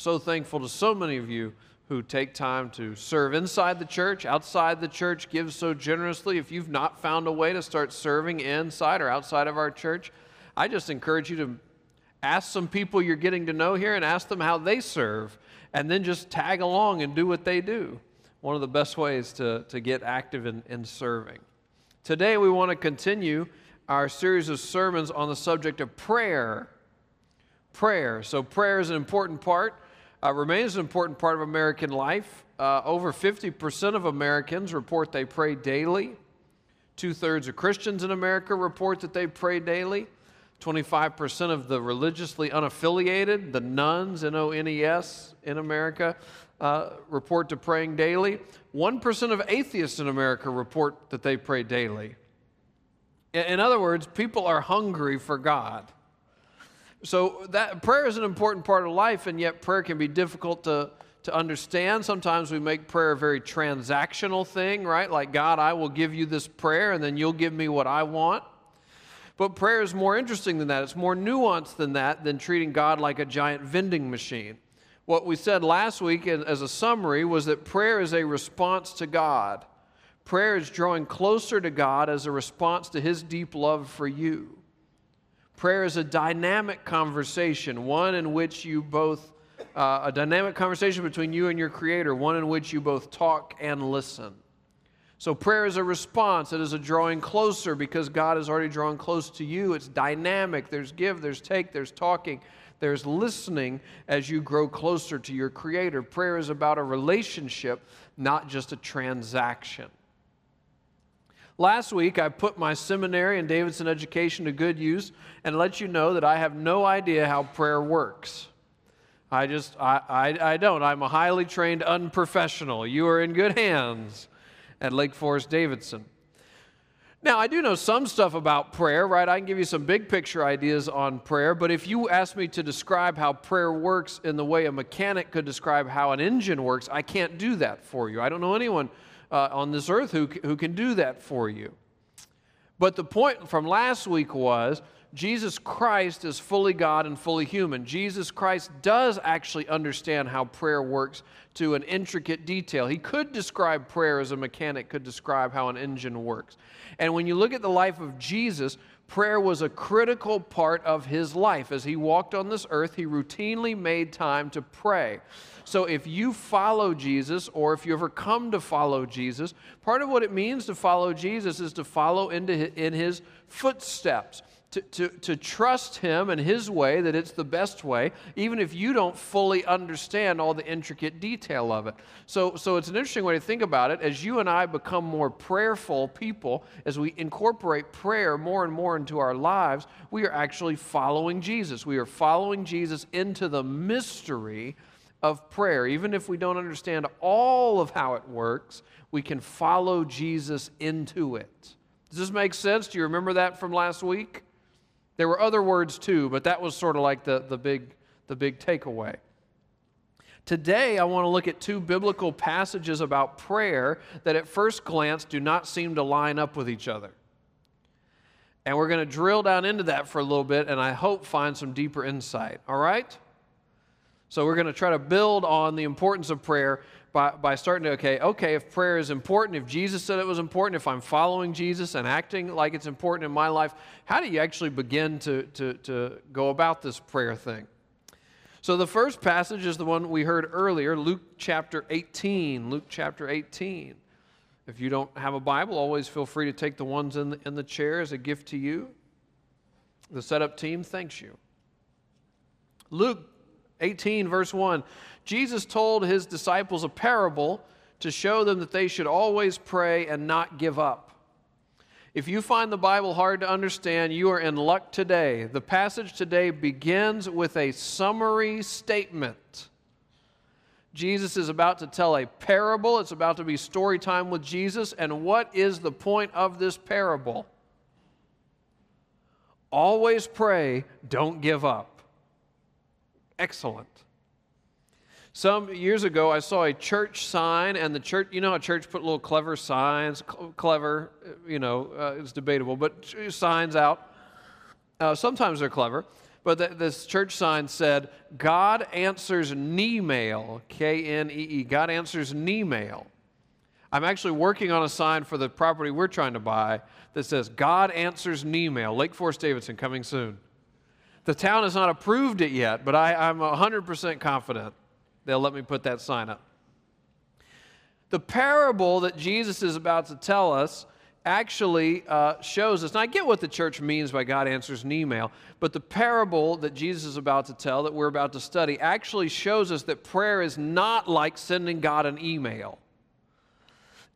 So thankful to so many of you who take time to serve inside the church, outside the church, give so generously. If you've not found a way to start serving inside or outside of our church, I just encourage you to ask some people you're getting to know here and ask them how they serve, and then just tag along and do what they do. One of the best ways to, to get active in, in serving. Today, we want to continue our series of sermons on the subject of prayer. Prayer. So, prayer is an important part, uh, remains an important part of American life. Uh, over 50% of Americans report they pray daily. Two thirds of Christians in America report that they pray daily. 25% of the religiously unaffiliated, the nones, N O N E S, in America, uh, report to praying daily. 1% of atheists in America report that they pray daily. In other words, people are hungry for God. So that prayer is an important part of life, and yet prayer can be difficult to, to understand. Sometimes we make prayer a very transactional thing, right? Like, God, I will give you this prayer, and then you'll give me what I want. But prayer is more interesting than that. It's more nuanced than that, than treating God like a giant vending machine. What we said last week as a summary was that prayer is a response to God. Prayer is drawing closer to God as a response to His deep love for you. Prayer is a dynamic conversation, one in which you both, uh, a dynamic conversation between you and your Creator, one in which you both talk and listen. So, prayer is a response. It is a drawing closer because God has already drawn close to you. It's dynamic. There's give, there's take, there's talking, there's listening as you grow closer to your Creator. Prayer is about a relationship, not just a transaction. Last week, I put my seminary and Davidson education to good use and let you know that I have no idea how prayer works. I just, I, I, I don't. I'm a highly trained unprofessional. You are in good hands at Lake Forest Davidson. Now, I do know some stuff about prayer, right? I can give you some big picture ideas on prayer, but if you ask me to describe how prayer works in the way a mechanic could describe how an engine works, I can't do that for you. I don't know anyone uh, on this earth who, who can do that for you. But the point from last week was Jesus Christ is fully God and fully human. Jesus Christ does actually understand how prayer works to an intricate detail. He could describe prayer as a mechanic could describe how an engine works. And when you look at the life of Jesus, prayer was a critical part of his life. As he walked on this earth, he routinely made time to pray. So if you follow Jesus, or if you ever come to follow Jesus, part of what it means to follow Jesus is to follow into in his footsteps to, to, to trust Him and His way, that it's the best way, even if you don't fully understand all the intricate detail of it. So, so it's an interesting way to think about it. As you and I become more prayerful people, as we incorporate prayer more and more into our lives, we are actually following Jesus. We are following Jesus into the mystery of prayer. Even if we don't understand all of how it works, we can follow Jesus into it. Does this make sense? Do you remember that from last week? There were other words too, but that was sort of like the, the, big, the big takeaway. Today, I want to look at two biblical passages about prayer that at first glance do not seem to line up with each other. And we're going to drill down into that for a little bit and I hope find some deeper insight. All right? So, we're going to try to build on the importance of prayer by, by starting to, okay, okay, if prayer is important, if Jesus said it was important, if I'm following Jesus and acting like it's important in my life, how do you actually begin to, to, to go about this prayer thing? So the first passage is the one we heard earlier, Luke chapter 18. Luke chapter 18. If you don't have a Bible, always feel free to take the ones in the, in the chair as a gift to you. The setup team thanks you. Luke 18, verse 1. Jesus told his disciples a parable to show them that they should always pray and not give up. If you find the Bible hard to understand, you are in luck today. The passage today begins with a summary statement. Jesus is about to tell a parable. It's about to be story time with Jesus. And what is the point of this parable? Always pray, don't give up. Excellent. Some years ago, I saw a church sign, and the church, you know, a church put little clever signs, clever, you know, uh, it's debatable, but signs out. Uh, sometimes they're clever. but th- this church sign said, God answers knee mail, K N E E. God answers knee mail. I'm actually working on a sign for the property we're trying to buy that says, God answers knee mail, Lake Forest Davidson, coming soon. The town has not approved it yet, but I, I'm 100% confident they'll let me put that sign up. The parable that Jesus is about to tell us actually uh, shows us. And I get what the church means by God answers an email, but the parable that Jesus is about to tell, that we're about to study, actually shows us that prayer is not like sending God an email.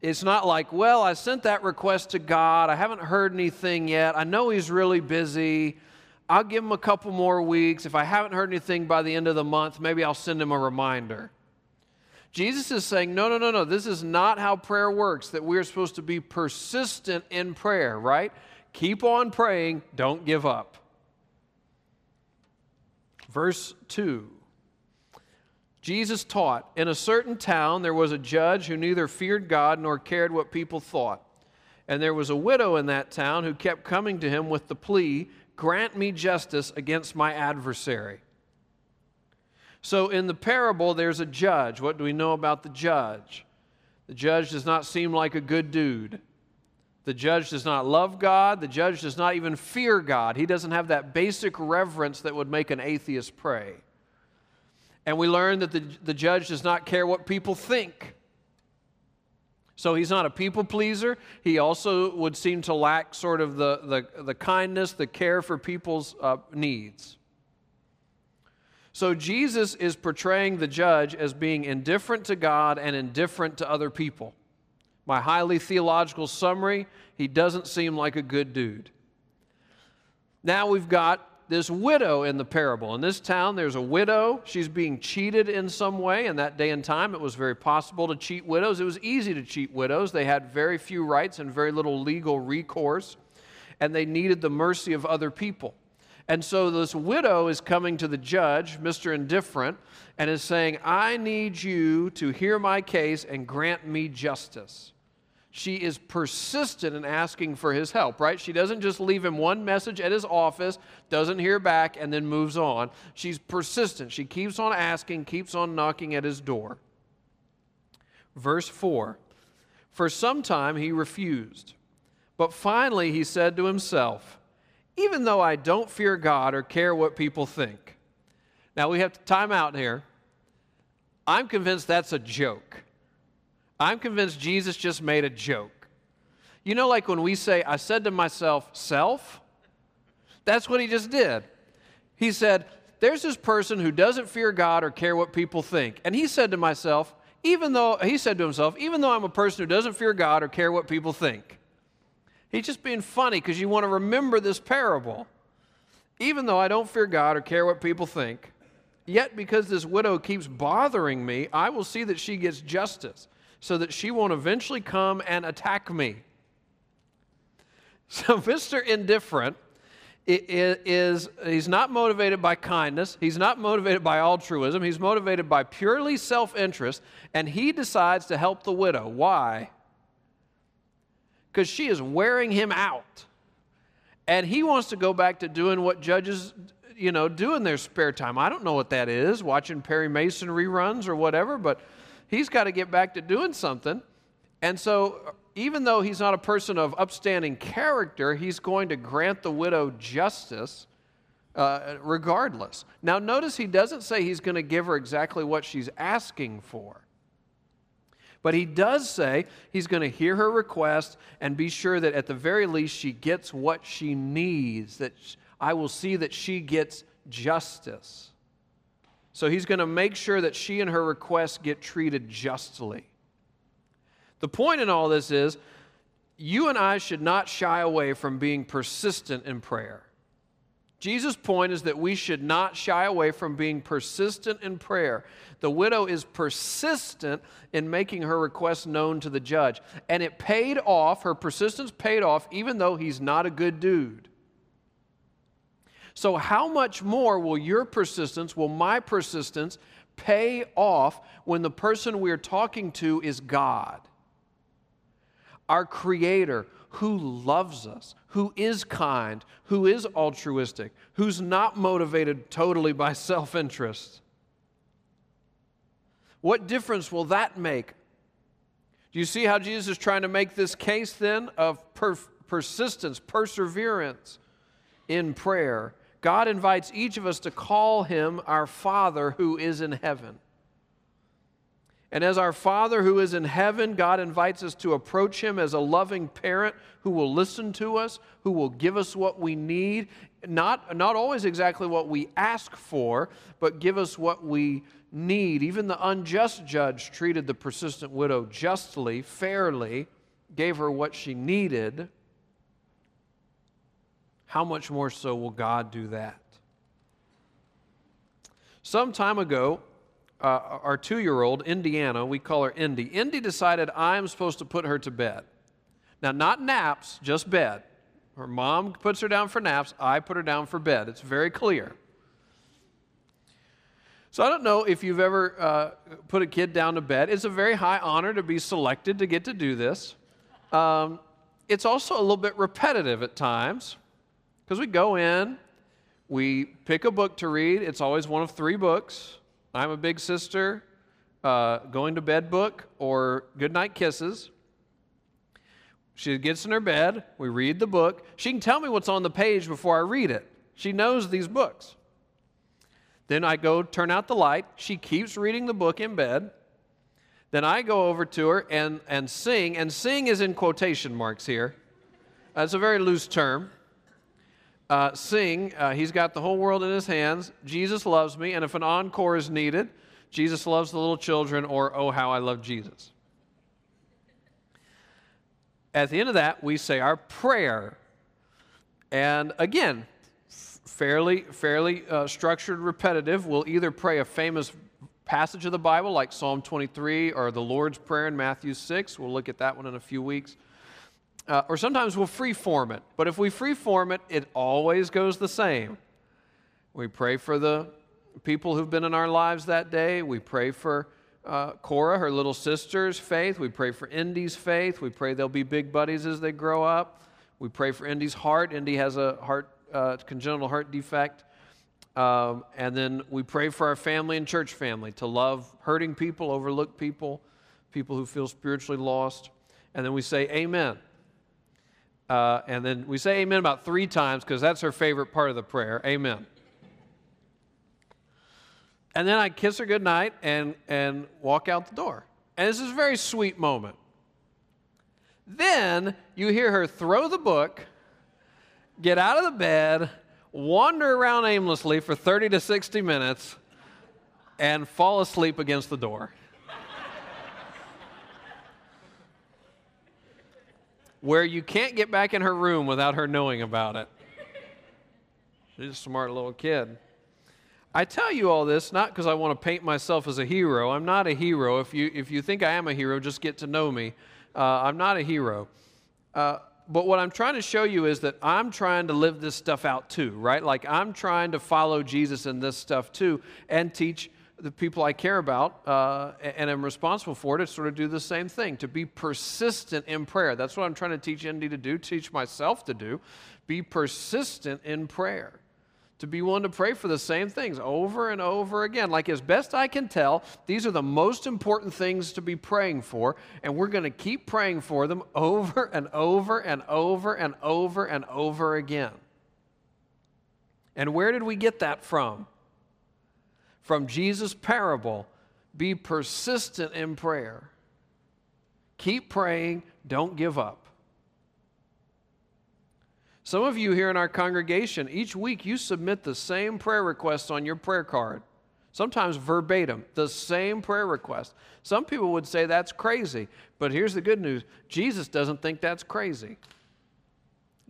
It's not like, well, I sent that request to God. I haven't heard anything yet. I know He's really busy. I'll give Him a couple more weeks. If I haven't heard anything by the end of the month, maybe I'll send Him a reminder. Jesus is saying, no, no, no, no, this is not how prayer works, that we're supposed to be persistent in prayer, right? Keep on praying, don't give up. Verse 2 Jesus taught, In a certain town there was a judge who neither feared God nor cared what people thought. And there was a widow in that town who kept coming to him with the plea, Grant me justice against my adversary. So in the parable, there's a judge. What do we know about the judge? The judge does not seem like a good dude. The judge does not love God. The judge does not even fear God. He doesn't have that basic reverence that would make an atheist pray. And we learn that the, the judge does not care what people think. So he's not a people pleaser. He also would seem to lack sort of the, the, the kindness, the care for people's uh, needs. So Jesus is portraying the judge as being indifferent to God and indifferent to other people. My highly theological summary, he doesn't seem like a good dude. Now we've got this widow in the parable. In this town, there's a widow. She's being cheated in some way. In that day and time, it was very possible to cheat widows. It was easy to cheat widows. They had very few rights and very little legal recourse, and they needed the mercy of other people. And so this widow is coming to the judge, Mr. Indifferent, and is saying, I need you to hear my case and grant me justice. She is persistent in asking for his help, right? She doesn't just leave him one message at his office, doesn't hear back, and then moves on. She's persistent. She keeps on asking, keeps on knocking at his door. Verse 4 For some time he refused, but finally he said to himself, even though I don't fear God or care what people think. Now we have to time out here. I'm convinced that's a joke. I'm convinced Jesus just made a joke. You know, like when we say, I said to myself, self? That's what he just did. He said, There's this person who doesn't fear God or care what people think. And he said to myself, even though, he said to himself, even though I'm a person who doesn't fear God or care what people think. He's just being funny because you want to remember this parable. Even though I don't fear God or care what people think, yet because this widow keeps bothering me, I will see that she gets justice so that she won't eventually come and attack me. So, Mr. Indifferent is, he's not motivated by kindness, he's not motivated by altruism, he's motivated by purely self interest, and he decides to help the widow. Why? because she is wearing him out. And he wants to go back to doing what judges, you know, do in their spare time. I don't know what that is, watching Perry Mason reruns or whatever, but he's got to get back to doing something. And so, even though he's not a person of upstanding character, he's going to grant the widow justice uh, regardless. Now, notice he doesn't say he's going to give her exactly what she's asking for. But he does say he's going to hear her request and be sure that at the very least she gets what she needs, that I will see that she gets justice. So he's going to make sure that she and her requests get treated justly. The point in all this is you and I should not shy away from being persistent in prayer. Jesus' point is that we should not shy away from being persistent in prayer. The widow is persistent in making her request known to the judge. And it paid off, her persistence paid off, even though he's not a good dude. So, how much more will your persistence, will my persistence pay off when the person we're talking to is God? Our Creator, who loves us, who is kind, who is altruistic, who's not motivated totally by self interest. What difference will that make? Do you see how Jesus is trying to make this case then of per- persistence, perseverance in prayer? God invites each of us to call him our Father who is in heaven. And as our Father who is in heaven, God invites us to approach Him as a loving parent who will listen to us, who will give us what we need, not, not always exactly what we ask for, but give us what we need. Even the unjust judge treated the persistent widow justly, fairly, gave her what she needed. How much more so will God do that? Some time ago, uh, our two year old, Indiana, we call her Indy, Indy decided I'm supposed to put her to bed. Now, not naps, just bed. Her mom puts her down for naps, I put her down for bed. It's very clear. So I don't know if you've ever uh, put a kid down to bed. It's a very high honor to be selected to get to do this. Um, it's also a little bit repetitive at times because we go in, we pick a book to read. It's always one of three books. I'm a big sister, uh, going to bed book, or goodnight kisses. She gets in her bed, we read the book. She can tell me what's on the page before I read it. She knows these books. Then I go turn out the light. She keeps reading the book in bed. Then I go over to her and, and sing, and sing is in quotation marks here. That's a very loose term uh, sing, uh, he's got the whole world in his hands. Jesus loves me. And if an encore is needed, Jesus loves the little children, or Oh, how I love Jesus. At the end of that, we say our prayer. And again, fairly, fairly uh, structured, repetitive. We'll either pray a famous passage of the Bible like Psalm 23 or the Lord's Prayer in Matthew 6. We'll look at that one in a few weeks. Uh, or sometimes we'll free form it. But if we free form it, it always goes the same. We pray for the people who've been in our lives that day. We pray for uh, Cora, her little sister's faith. We pray for Indy's faith. We pray they'll be big buddies as they grow up. We pray for Indy's heart. Indy has a heart, uh, congenital heart defect. Um, and then we pray for our family and church family to love hurting people, overlook people, people who feel spiritually lost. And then we say, Amen. Uh, and then we say amen about three times because that's her favorite part of the prayer. Amen. And then I kiss her goodnight and, and walk out the door. And this is a very sweet moment. Then you hear her throw the book, get out of the bed, wander around aimlessly for 30 to 60 minutes, and fall asleep against the door. Where you can't get back in her room without her knowing about it. She's a smart little kid. I tell you all this not because I want to paint myself as a hero. I'm not a hero. If you, if you think I am a hero, just get to know me. Uh, I'm not a hero. Uh, but what I'm trying to show you is that I'm trying to live this stuff out too, right? Like I'm trying to follow Jesus in this stuff too and teach the people I care about uh, and am responsible for to sort of do the same thing, to be persistent in prayer. That's what I'm trying to teach Indy to do, teach myself to do. Be persistent in prayer. To be willing to pray for the same things over and over again. Like, as best I can tell, these are the most important things to be praying for, and we're going to keep praying for them over and over and over and over and over again. And where did we get that from? From Jesus' parable be persistent in prayer. Keep praying, don't give up. Some of you here in our congregation, each week you submit the same prayer requests on your prayer card, sometimes verbatim, the same prayer request. Some people would say that's crazy, but here's the good news Jesus doesn't think that's crazy.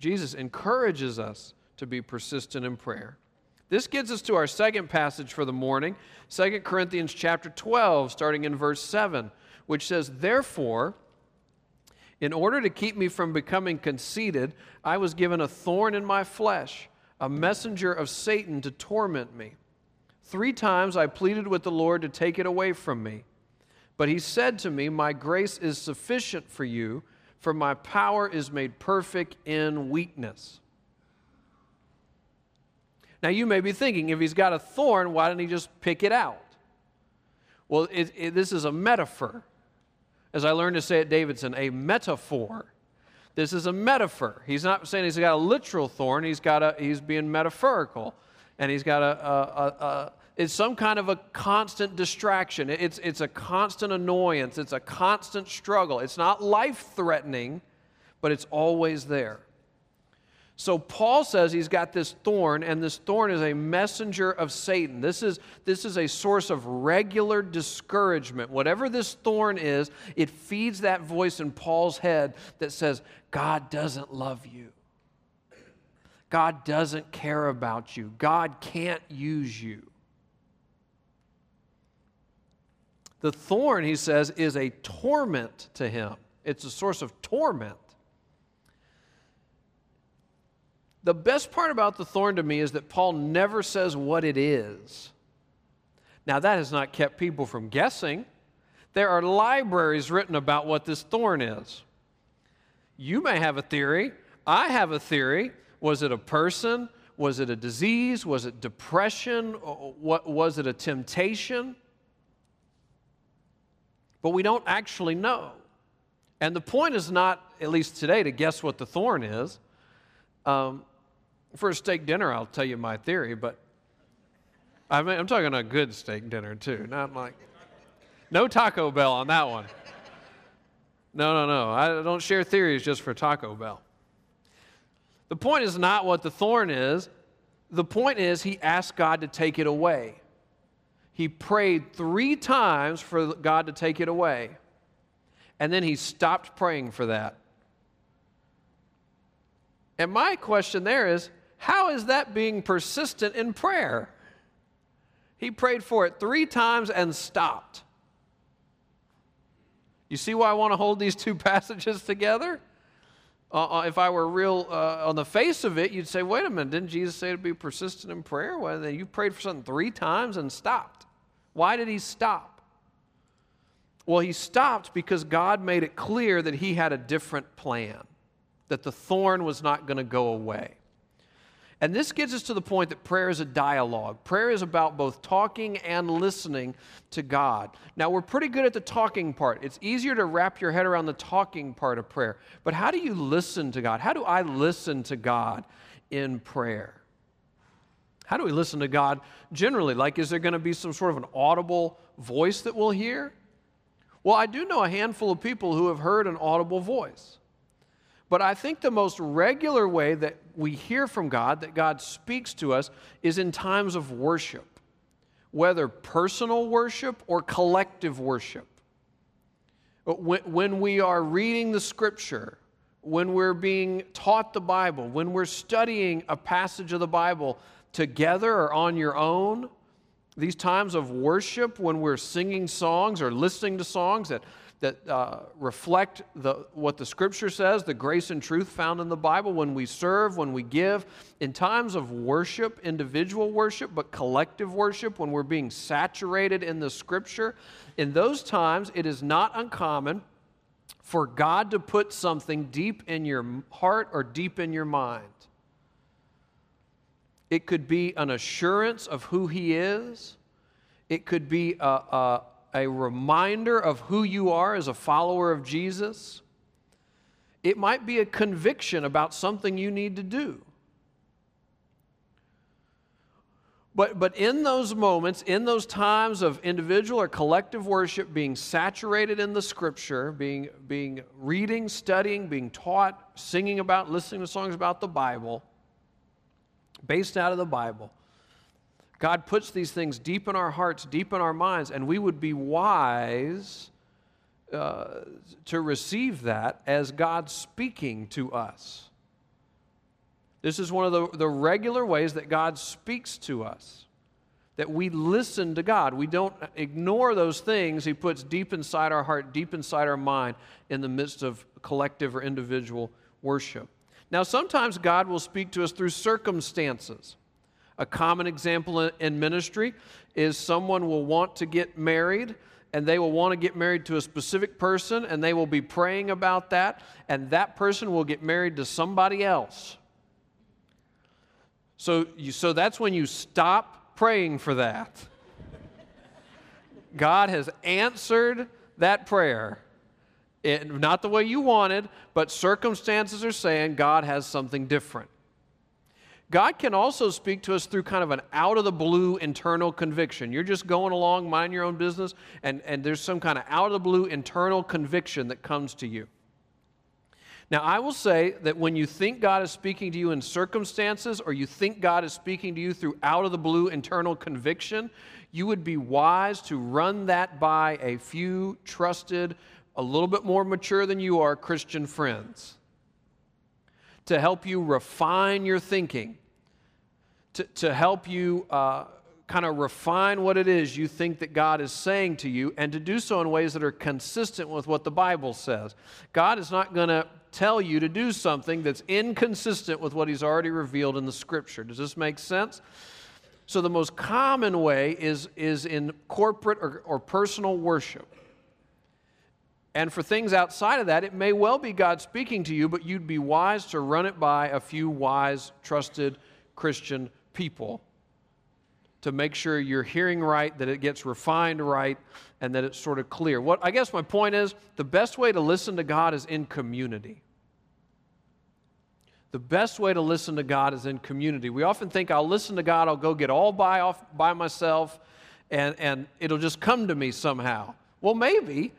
Jesus encourages us to be persistent in prayer. This gets us to our second passage for the morning, 2 Corinthians chapter 12, starting in verse 7, which says, Therefore, in order to keep me from becoming conceited, I was given a thorn in my flesh, a messenger of Satan to torment me. Three times I pleaded with the Lord to take it away from me. But he said to me, My grace is sufficient for you for my power is made perfect in weakness. Now, you may be thinking, if he's got a thorn, why didn't he just pick it out? Well, it, it, this is a metaphor. As I learned to say at Davidson, a metaphor. This is a metaphor. He's not saying he's got a literal thorn, he's, got a, he's being metaphorical. And he's got a, a, a it's some kind of a constant distraction. It's, it's a constant annoyance. It's a constant struggle. It's not life threatening, but it's always there. So Paul says he's got this thorn, and this thorn is a messenger of Satan. This is, this is a source of regular discouragement. Whatever this thorn is, it feeds that voice in Paul's head that says, God doesn't love you. God doesn't care about you. God can't use you. The thorn, he says, is a torment to him. It's a source of torment. The best part about the thorn to me is that Paul never says what it is. Now, that has not kept people from guessing. There are libraries written about what this thorn is. You may have a theory. I have a theory. Was it a person? Was it a disease? Was it depression? What, was it a temptation? But we don't actually know. And the point is not, at least today, to guess what the thorn is. Um, for a steak dinner, I'll tell you my theory, but I mean, I'm talking a good steak dinner too, not like no Taco Bell on that one. No, no, no. I don't share theories just for Taco Bell. The point is not what the thorn is. The point is he asked God to take it away. He prayed three times for God to take it away. And then he stopped praying for that. And my question there is how is that being persistent in prayer? He prayed for it three times and stopped. You see why I want to hold these two passages together? Uh, uh, if I were real uh, on the face of it, you'd say, wait a minute, didn't Jesus say to be persistent in prayer? Well, then you prayed for something three times and stopped. Why did he stop? Well, he stopped because God made it clear that he had a different plan, that the thorn was not going to go away. And this gets us to the point that prayer is a dialogue. Prayer is about both talking and listening to God. Now, we're pretty good at the talking part. It's easier to wrap your head around the talking part of prayer. But how do you listen to God? How do I listen to God in prayer? How do we listen to God generally? Like, is there going to be some sort of an audible voice that we'll hear? Well, I do know a handful of people who have heard an audible voice. But I think the most regular way that we hear from God, that God speaks to us, is in times of worship, whether personal worship or collective worship. When we are reading the scripture, when we're being taught the Bible, when we're studying a passage of the Bible together or on your own, these times of worship when we're singing songs or listening to songs that that uh, reflect the, what the scripture says, the grace and truth found in the Bible, when we serve, when we give, in times of worship, individual worship, but collective worship, when we're being saturated in the scripture, in those times it is not uncommon for God to put something deep in your heart or deep in your mind. It could be an assurance of who He is. It could be a, a, a reminder of who you are as a follower of Jesus. It might be a conviction about something you need to do. But, but in those moments, in those times of individual or collective worship, being saturated in the scripture, being, being reading, studying, being taught, singing about, listening to songs about the Bible, based out of the Bible, God puts these things deep in our hearts, deep in our minds, and we would be wise uh, to receive that as God speaking to us. This is one of the, the regular ways that God speaks to us, that we listen to God. We don't ignore those things He puts deep inside our heart, deep inside our mind in the midst of collective or individual worship. Now, sometimes God will speak to us through circumstances. A common example in ministry is someone will want to get married and they will want to get married to a specific person and they will be praying about that and that person will get married to somebody else. So, you, so that's when you stop praying for that. God has answered that prayer. It, not the way you wanted, but circumstances are saying God has something different. God can also speak to us through kind of an out of the blue internal conviction. You're just going along, mind your own business, and, and there's some kind of out of the blue internal conviction that comes to you. Now, I will say that when you think God is speaking to you in circumstances or you think God is speaking to you through out of the blue internal conviction, you would be wise to run that by a few trusted, a little bit more mature than you are Christian friends to help you refine your thinking, to, to help you uh, kind of refine what it is you think that God is saying to you, and to do so in ways that are consistent with what the Bible says. God is not going to tell you to do something that's inconsistent with what He's already revealed in the Scripture. Does this make sense? So, the most common way is, is in corporate or, or personal worship. And for things outside of that, it may well be God speaking to you, but you'd be wise to run it by a few wise, trusted Christian people to make sure you're hearing right, that it gets refined right, and that it's sort of clear. What I guess my point is the best way to listen to God is in community. The best way to listen to God is in community. We often think I'll listen to God, I'll go get all by off by myself, and, and it'll just come to me somehow. Well, maybe,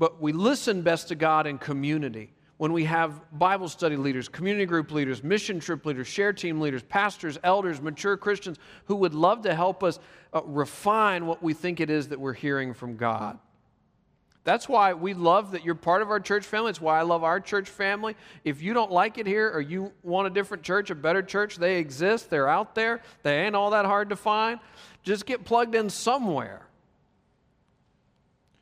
but we listen best to God in community. When we have Bible study leaders, community group leaders, mission trip leaders, share team leaders, pastors, elders, mature Christians who would love to help us uh, refine what we think it is that we're hearing from God. That's why we love that you're part of our church family. It's why I love our church family. If you don't like it here or you want a different church, a better church, they exist. They're out there. They ain't all that hard to find. Just get plugged in somewhere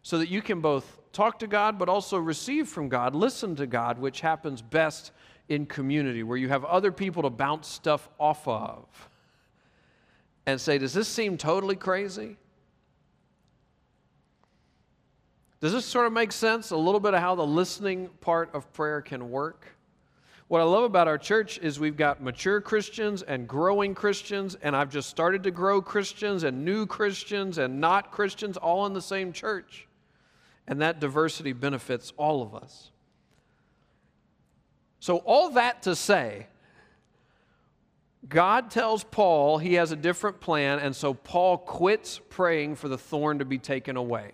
so that you can both talk to God, but also receive from God, listen to God, which happens best in community, where you have other people to bounce stuff off of and say, Does this seem totally crazy? Does this sort of make sense? A little bit of how the listening part of prayer can work? What I love about our church is we've got mature Christians and growing Christians, and I've just started to grow Christians and new Christians and not Christians all in the same church and that diversity benefits all of us. So, all that to say, God tells Paul he has a different plan, and so Paul quits praying for the thorn to be taken away.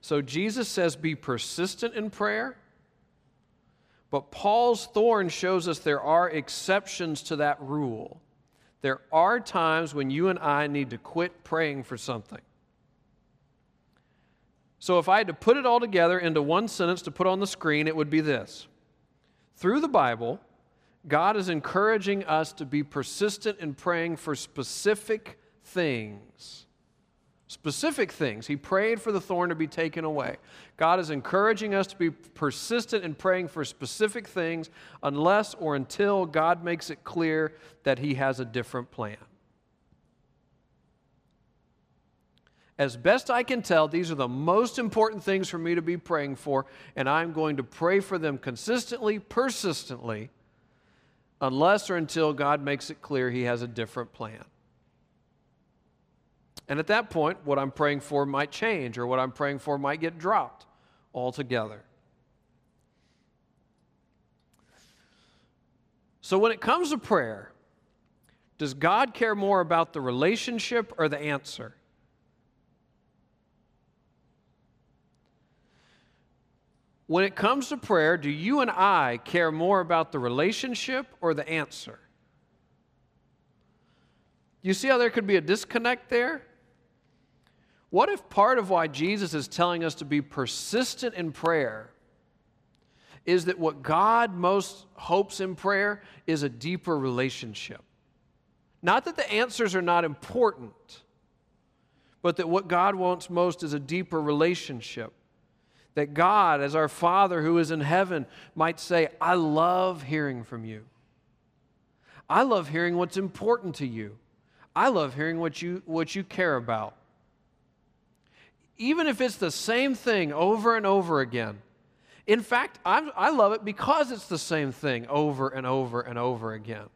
So, Jesus says, be persistent in prayer. But Paul's thorn shows us there are exceptions to that rule. There are times when you and I need to quit praying for something. So, if I had to put it all together into one sentence to put on the screen, it would be this Through the Bible, God is encouraging us to be persistent in praying for specific things. Specific things. He prayed for the thorn to be taken away. God is encouraging us to be persistent in praying for specific things unless or until God makes it clear that He has a different plan. As best I can tell, these are the most important things for me to be praying for, and I'm going to pray for them consistently, persistently, unless or until God makes it clear He has a different plan. And at that point, what I'm praying for might change, or what I'm praying for might get dropped altogether. So, when it comes to prayer, does God care more about the relationship or the answer? When it comes to prayer, do you and I care more about the relationship or the answer? You see how there could be a disconnect there? What if part of why Jesus is telling us to be persistent in prayer is that what God most hopes in prayer is a deeper relationship? Not that the answers are not important, but that what God wants most is a deeper relationship. That God, as our Father who is in heaven, might say, I love hearing from you. I love hearing what's important to you. I love hearing what you, what you care about. Even if it's the same thing over and over again. In fact, I'm, I love it because it's the same thing over and over and over again.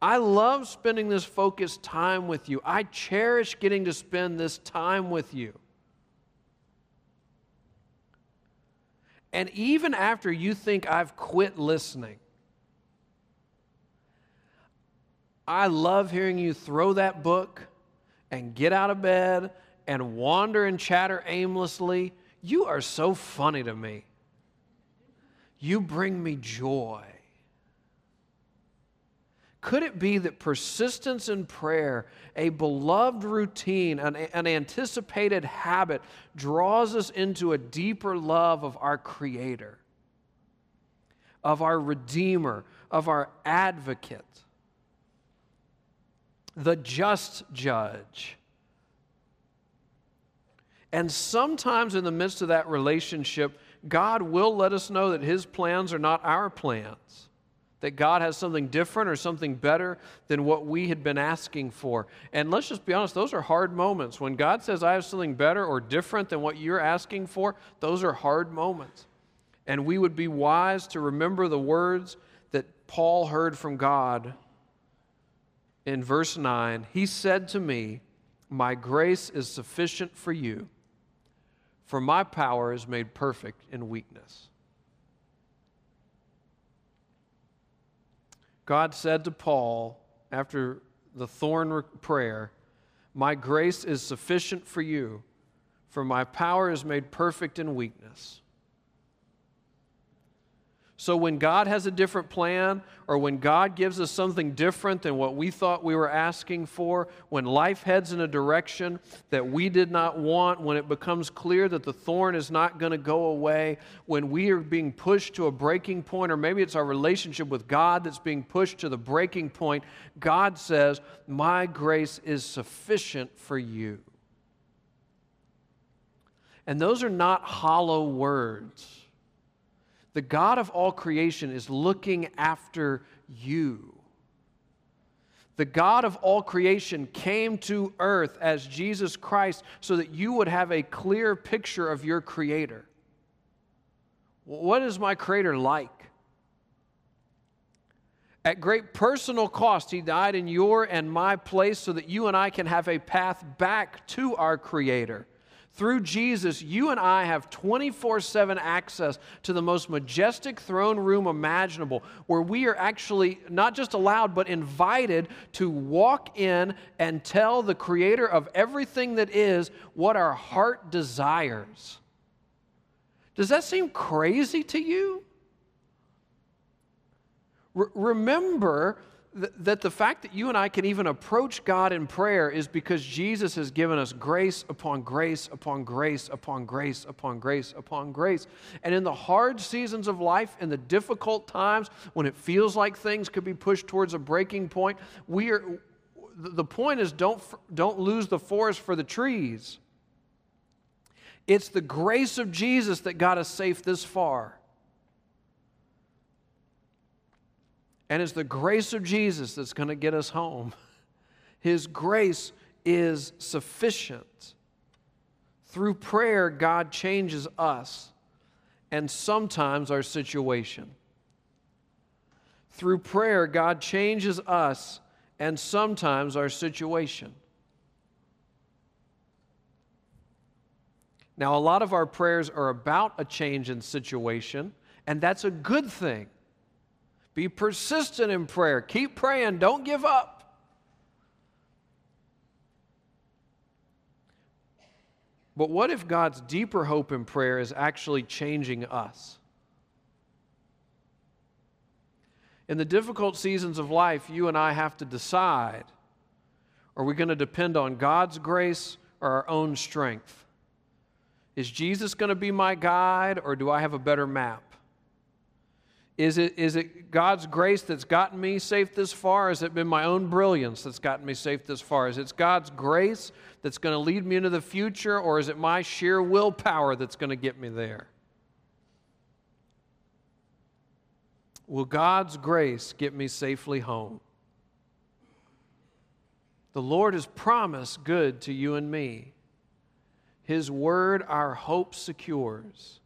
I love spending this focused time with you. I cherish getting to spend this time with you. And even after you think I've quit listening, I love hearing you throw that book and get out of bed and wander and chatter aimlessly. You are so funny to me. You bring me joy. Could it be that persistence in prayer, a beloved routine, an, an, anticipated habit, draws us into a deeper love of our Creator, of our Redeemer, of our Advocate, the just judge? And sometimes in the midst of that relationship, God will let us know that His plans are not our plans that God has something different or something better than what we had been asking for. And let's just be honest, those are hard moments. When God says, I have something better or different than what you're asking for, those are hard moments. And we would be wise to remember the words that Paul heard from God in verse 9. He said to me, My grace is sufficient for you, for my power is made perfect in weakness. God said to Paul after the thorn prayer, My grace is sufficient for you, for my power is made perfect in weakness. So when God has a different plan, or when God gives us something different than what we thought we were asking for, when life heads in a direction that we did not want, when it becomes clear that the thorn is not going to go away, when we are being pushed to a breaking point, or maybe it's our relationship with God that's being pushed to the breaking point, God says, My grace is sufficient for you. And those are not hollow words. The God of all creation is looking after you. The God of all creation came to earth as Jesus Christ so that you would have a clear picture of your Creator. What is my Creator like? At great personal cost, He died in your and my place so that you and I can have a path back to our Creator. Through Jesus, you and I have 24 7 access to the most majestic throne room imaginable, where we are actually not just allowed, but invited to walk in and tell the Creator of everything that is what our heart desires. Does that seem crazy to you? remember that the fact that you and I can even approach God in prayer is because Jesus has given us grace upon grace upon grace upon grace upon grace upon grace. And in the hard seasons of life, in the difficult times when it feels like things could be pushed towards a breaking point, we are the point is don't don't lose the forest for the trees. It's the grace of Jesus that got us safe this far. And it's the grace of Jesus that's going to get us home. His grace is sufficient. Through prayer, God changes us and sometimes our situation. Through prayer, God changes us and sometimes our situation. Now, a lot of our prayers are about a change in situation, and that's a good thing. Be persistent in prayer. Keep praying. Don't give up. But what if God's deeper hope in prayer is actually changing us? In the difficult seasons of life, you and I have to decide are we going to depend on God's grace or our own strength? Is Jesus going to be my guide or do I have a better map? Is it, is it God's grace that's gotten me safe this far? Has it been my own brilliance that's gotten me safe this far? Is it God's grace that's going to lead me into the future, or is it my sheer willpower that's going to get me there? Will God's grace get me safely home? The Lord has promised good to you and me. His word our hope secures.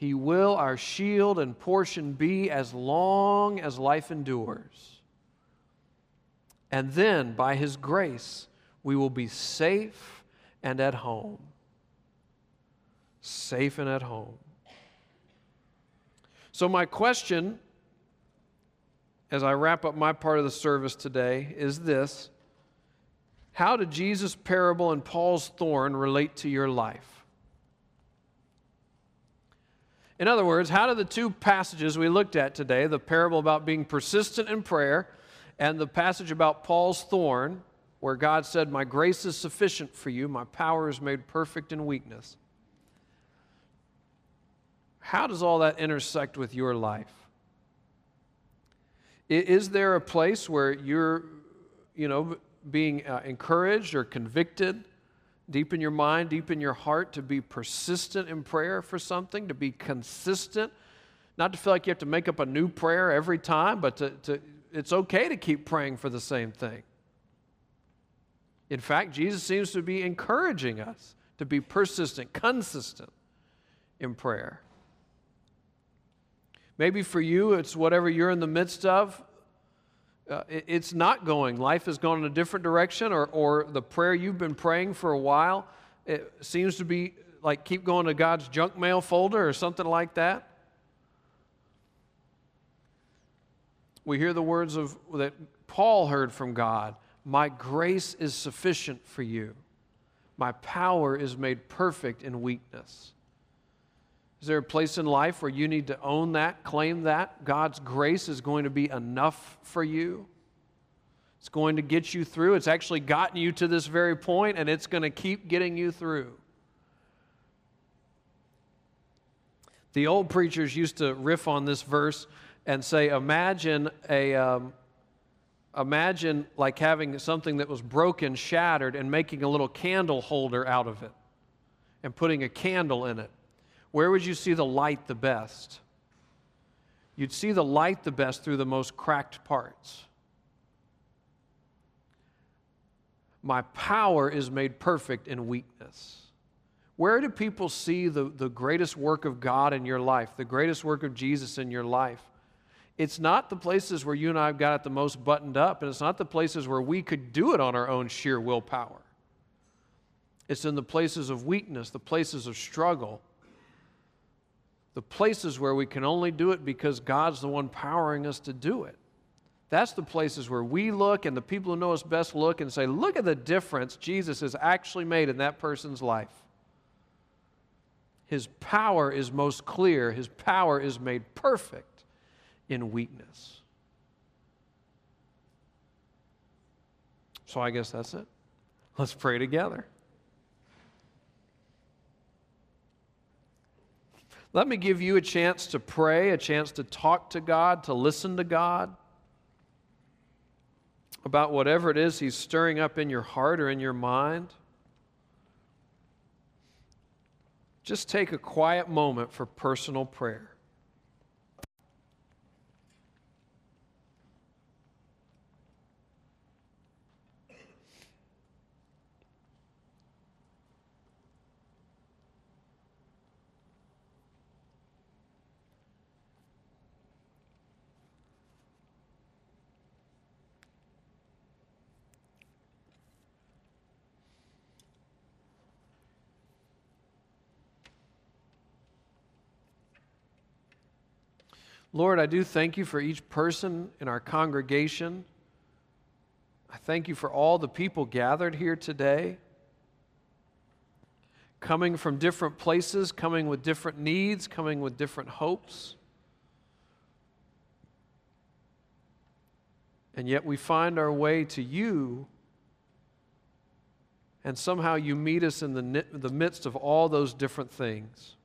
He will our shield and portion be as long as life endures. And then, by His grace, we will be safe and at home. Safe and at home. So, my question as I wrap up my part of the service today is this How did Jesus' parable and Paul's thorn relate to your life? In other words, how do the two passages we looked at today, the parable about being persistent in prayer and the passage about Paul's thorn, where God said, My grace is sufficient for you, my power is made perfect in weakness. How does all that intersect with your life? Is there a place where you're, you know, being uh, encouraged or convicted deep in your mind, deep in your heart, to be persistent in prayer for something, to be consistent, not to feel like you have to make up a new prayer every time, but to, to it's okay to keep praying for the same thing. In fact, Jesus seems to be encouraging us to be persistent, consistent in prayer. Maybe for you, it's whatever you're in the midst of. Uh, it, it's not going. Life has gone in a different direction, or, or the prayer you've been praying for a while, it seems to be like keep going to God's junk mail folder or something like that. We hear the words of that Paul heard from God My grace is sufficient for you, my power is made perfect in weakness. Is there a place in life where you need to own that, claim that? God's grace is going to be enough for you. It's going to get you through. It's actually gotten you to this very point, and it's going to keep getting you through. The old preachers used to riff on this verse and say, Imagine a. Um, imagine like having something that was broken, shattered, and making a little candle holder out of it and putting a candle in it where would you see the light the best? You'd see the light the best through the most cracked parts. My power is made perfect in weakness. Where do people see the, the greatest work of God in your life, the greatest work of Jesus in your life? It's not the places where you and I have got it the most buttoned up, and it's not the places where we could do it on our own sheer willpower. It's in the places of weakness, the places of struggle, the places where we can only do it because God's the one powering us to do it. That's the places where we look and the people who know us best look and say, look at the difference Jesus has actually made in that person's life. His power is most clear, His power is made perfect in weakness. So I guess that's it. Let's pray together. Let me give you a chance to pray, a chance to talk to God, to listen to God about whatever it is He's stirring up in your heart or in your mind. Just take a quiet moment for personal prayer. Lord, I do thank you for each person in our congregation. I thank you for all the people gathered here today, coming from different places, coming with different needs, coming with different hopes. And yet we find our way to you, and somehow you meet us in the, the midst of all those different things.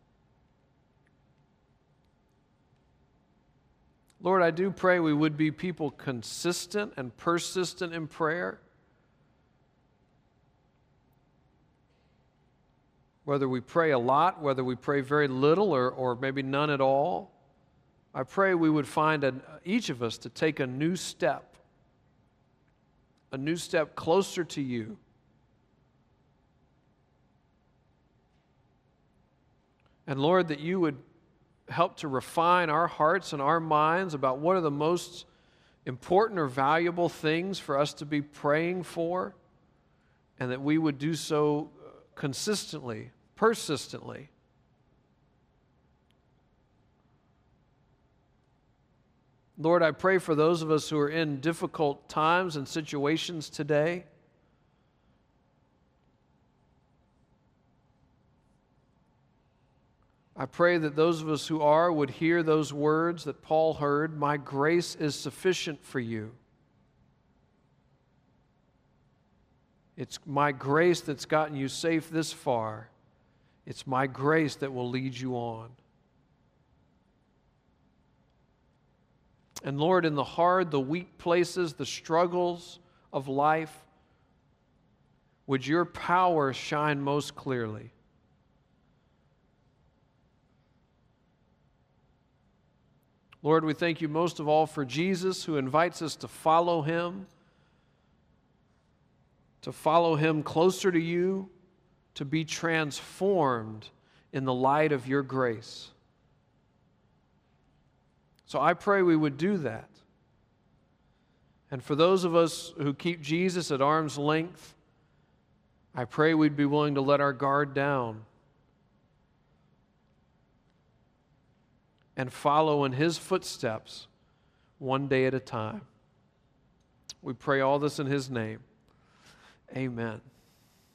Lord, I do pray we would be people consistent and persistent in prayer. Whether we pray a lot, whether we pray very little, or, or maybe none at all, I pray we would find a, each of us to take a new step, a new step closer to you. And Lord, that you would help to refine our hearts and our minds about what are the most important or valuable things for us to be praying for, and that we would do so consistently, persistently. Lord, I pray for those of us who are in difficult times and situations today. I pray that those of us who are would hear those words that Paul heard My grace is sufficient for you. It's my grace that's gotten you safe this far. It's my grace that will lead you on. And Lord, in the hard, the weak places, the struggles of life, would your power shine most clearly? Lord, we thank you most of all for Jesus who invites us to follow him, to follow him closer to you, to be transformed in the light of your grace. So I pray we would do that. And for those of us who keep Jesus at arm's length, I pray we'd be willing to let our guard down and follow in his footsteps one day at a time. We pray all this in his name. Amen.